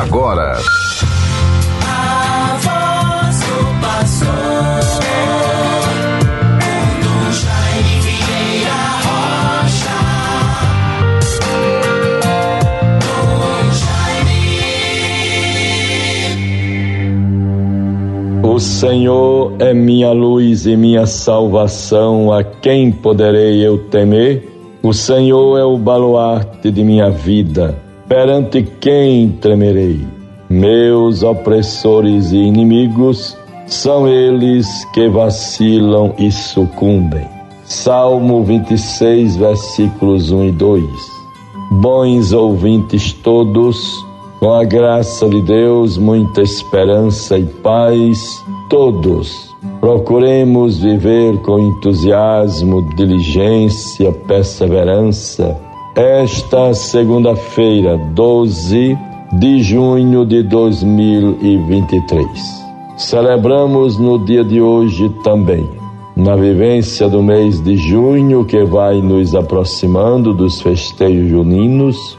agora. A voz do pastor. O Senhor é minha luz e minha salvação, a quem poderei eu temer? O Senhor é o baluarte de minha vida, perante quem tremerei? Meus opressores e inimigos são eles que vacilam e sucumbem. Salmo 26, versículos 1 e 2. Bons ouvintes todos, com a graça de Deus, muita esperança e paz, todos procuremos viver com entusiasmo, diligência, perseverança. Esta segunda-feira, 12 de junho de 2023. Celebramos no dia de hoje também, na vivência do mês de junho que vai nos aproximando dos festejos juninos,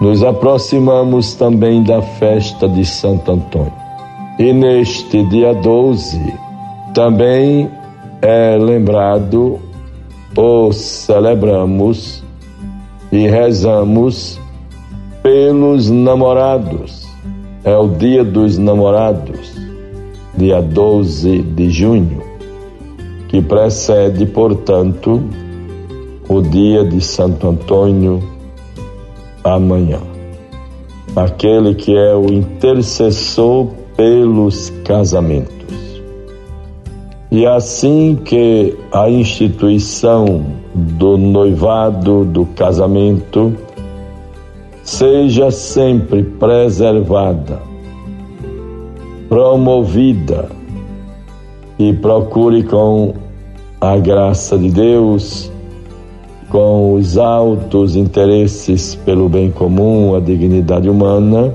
nos aproximamos também da festa de Santo Antônio. E neste dia 12, também é lembrado ou celebramos e rezamos pelos namorados. É o dia dos namorados, dia 12 de junho, que precede, portanto, o dia de Santo Antônio amanhã. Aquele que é o intercessor pelos casamentos. E assim que a instituição do noivado, do casamento, seja sempre preservada, promovida e procure com a graça de Deus com os altos interesses pelo bem comum, a dignidade humana,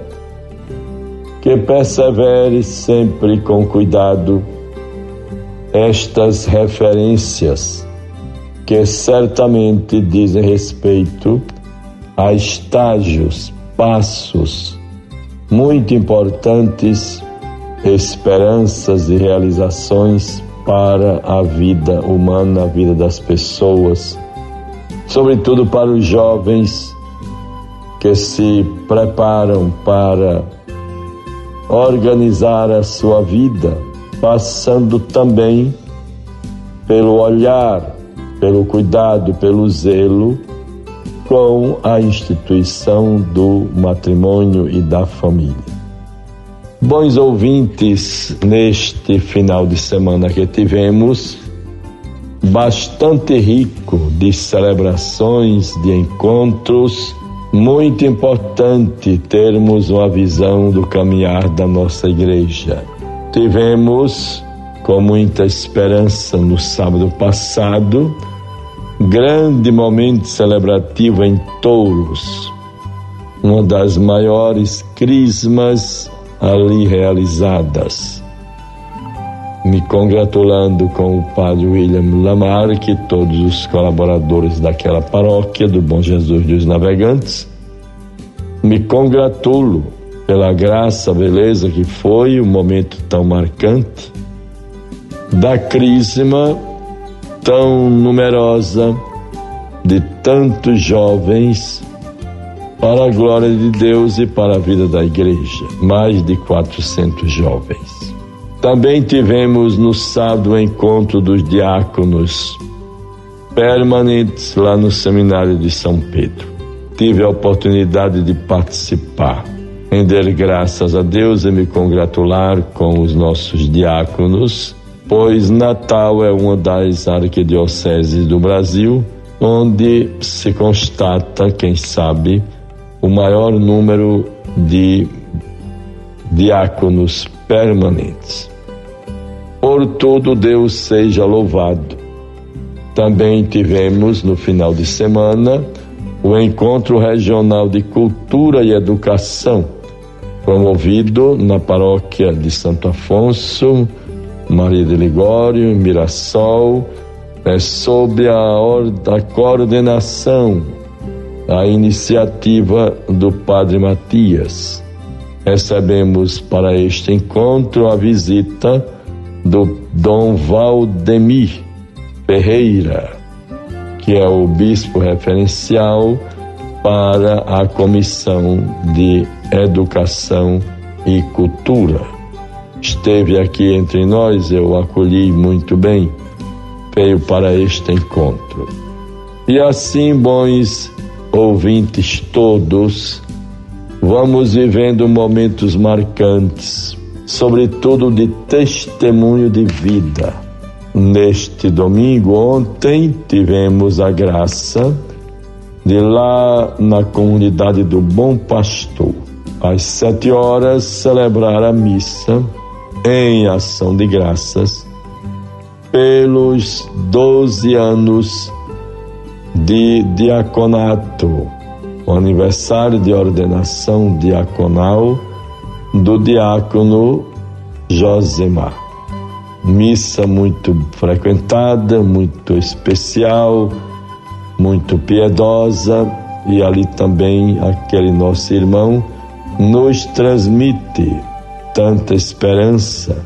que persevere sempre com cuidado estas referências que certamente dizem respeito a estágios, passos muito importantes, esperanças e realizações para a vida humana, a vida das pessoas sobretudo para os jovens que se preparam para organizar a sua vida, passando também pelo olhar, pelo cuidado, pelo zelo com a instituição do matrimônio e da família. Bons ouvintes, neste final de semana que tivemos, bastante rico de celebrações, de encontros. Muito importante termos uma visão do caminhar da nossa igreja. Tivemos, com muita esperança, no sábado passado, grande momento celebrativo em Touros, uma das maiores crismas ali realizadas me congratulando com o padre William Lamarck e todos os colaboradores daquela paróquia do Bom Jesus dos Navegantes. Me congratulo pela graça, beleza que foi um momento tão marcante da crisma tão numerosa de tantos jovens para a glória de Deus e para a vida da igreja, mais de 400 jovens. Também tivemos no sábado o encontro dos diáconos permanentes lá no seminário de São Pedro. Tive a oportunidade de participar, render graças a Deus e me congratular com os nossos diáconos, pois Natal é uma das arquidioceses do Brasil onde se constata, quem sabe, o maior número de diáconos permanentes. Por tudo Deus seja louvado. Também tivemos no final de semana o Encontro Regional de Cultura e Educação, promovido na paróquia de Santo Afonso, Maria de Ligório, Mirassol, é sob a, a coordenação, a iniciativa do Padre Matias. recebemos para este encontro a visita do Dom Valdemir Ferreira, que é o bispo referencial para a Comissão de Educação e Cultura. Esteve aqui entre nós, eu o acolhi muito bem, veio para este encontro. E assim, bons ouvintes todos, vamos vivendo momentos marcantes, sobretudo de testemunho de vida. Neste domingo, ontem, tivemos a graça de lá na comunidade do Bom Pastor, às sete horas, celebrar a missa em ação de graças pelos doze anos de diaconato, o aniversário de ordenação diaconal do diácono Josemar. Missa muito frequentada, muito especial, muito piedosa, e ali também aquele nosso irmão nos transmite tanta esperança,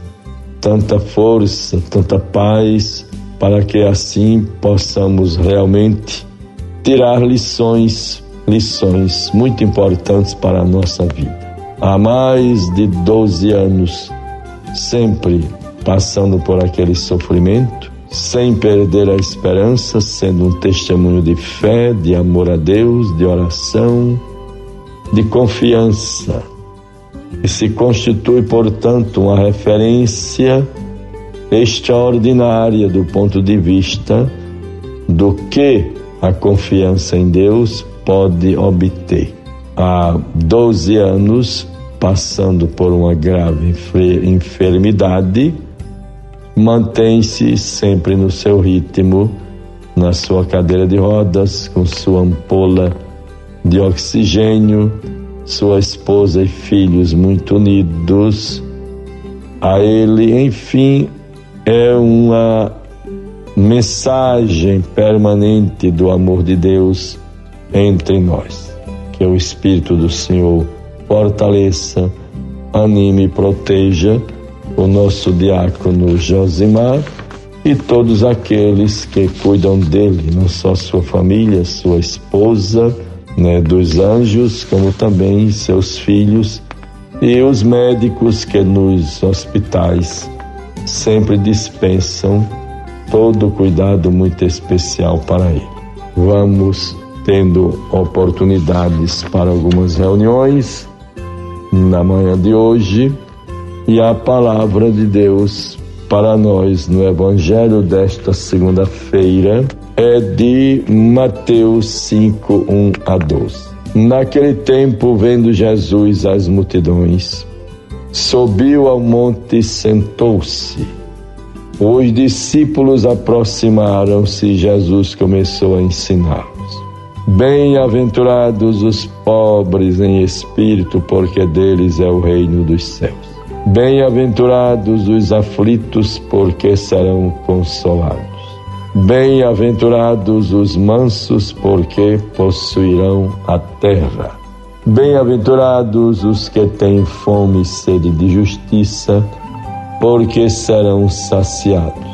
tanta força, tanta paz para que assim possamos realmente tirar lições, lições muito importantes para a nossa vida. Há mais de 12 anos, sempre passando por aquele sofrimento, sem perder a esperança, sendo um testemunho de fé, de amor a Deus, de oração, de confiança. E se constitui, portanto, uma referência extraordinária do ponto de vista do que a confiança em Deus pode obter. Há 12 anos, passando por uma grave enfermidade, mantém-se sempre no seu ritmo, na sua cadeira de rodas, com sua ampola de oxigênio, sua esposa e filhos muito unidos a ele, enfim, é uma mensagem permanente do amor de Deus entre nós. Que o Espírito do Senhor fortaleça, anime e proteja o nosso diácono Josimar e todos aqueles que cuidam dele, não só sua família, sua esposa, né, dos anjos, como também seus filhos e os médicos que nos hospitais sempre dispensam todo cuidado muito especial para ele. Vamos tendo oportunidades para algumas reuniões na manhã de hoje e a palavra de Deus para nós no Evangelho desta segunda-feira é de Mateus 5, 1 a 12. Naquele tempo, vendo Jesus as multidões, subiu ao monte e sentou-se. Os discípulos aproximaram-se e Jesus começou a ensiná-los. Bem-aventurados os pobres em espírito, porque deles é o reino dos céus. Bem-aventurados os aflitos, porque serão consolados. Bem-aventurados os mansos, porque possuirão a terra. Bem-aventurados os que têm fome e sede de justiça, porque serão saciados.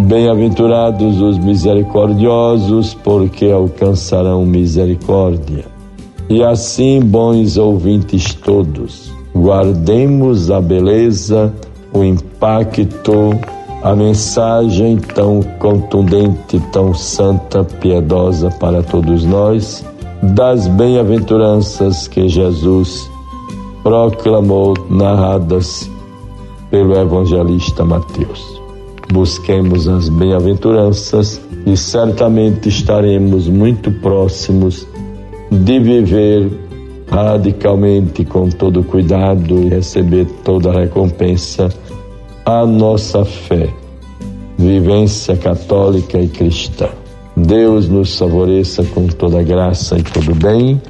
Bem-aventurados os misericordiosos, porque alcançarão misericórdia. E assim, bons ouvintes todos, guardemos a beleza, o impacto, a mensagem tão contundente, tão santa, piedosa para todos nós das bem-aventuranças que Jesus proclamou, narradas pelo evangelista Mateus. Busquemos as bem-aventuranças e certamente estaremos muito próximos de viver radicalmente com todo cuidado e receber toda a recompensa a nossa fé, vivência católica e cristã. Deus nos favoreça com toda graça e todo bem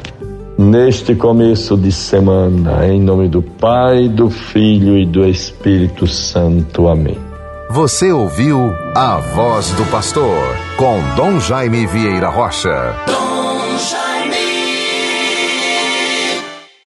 neste começo de semana, em nome do Pai, do Filho e do Espírito Santo. Amém. Você ouviu a voz do pastor com Dom Jaime Vieira Rocha.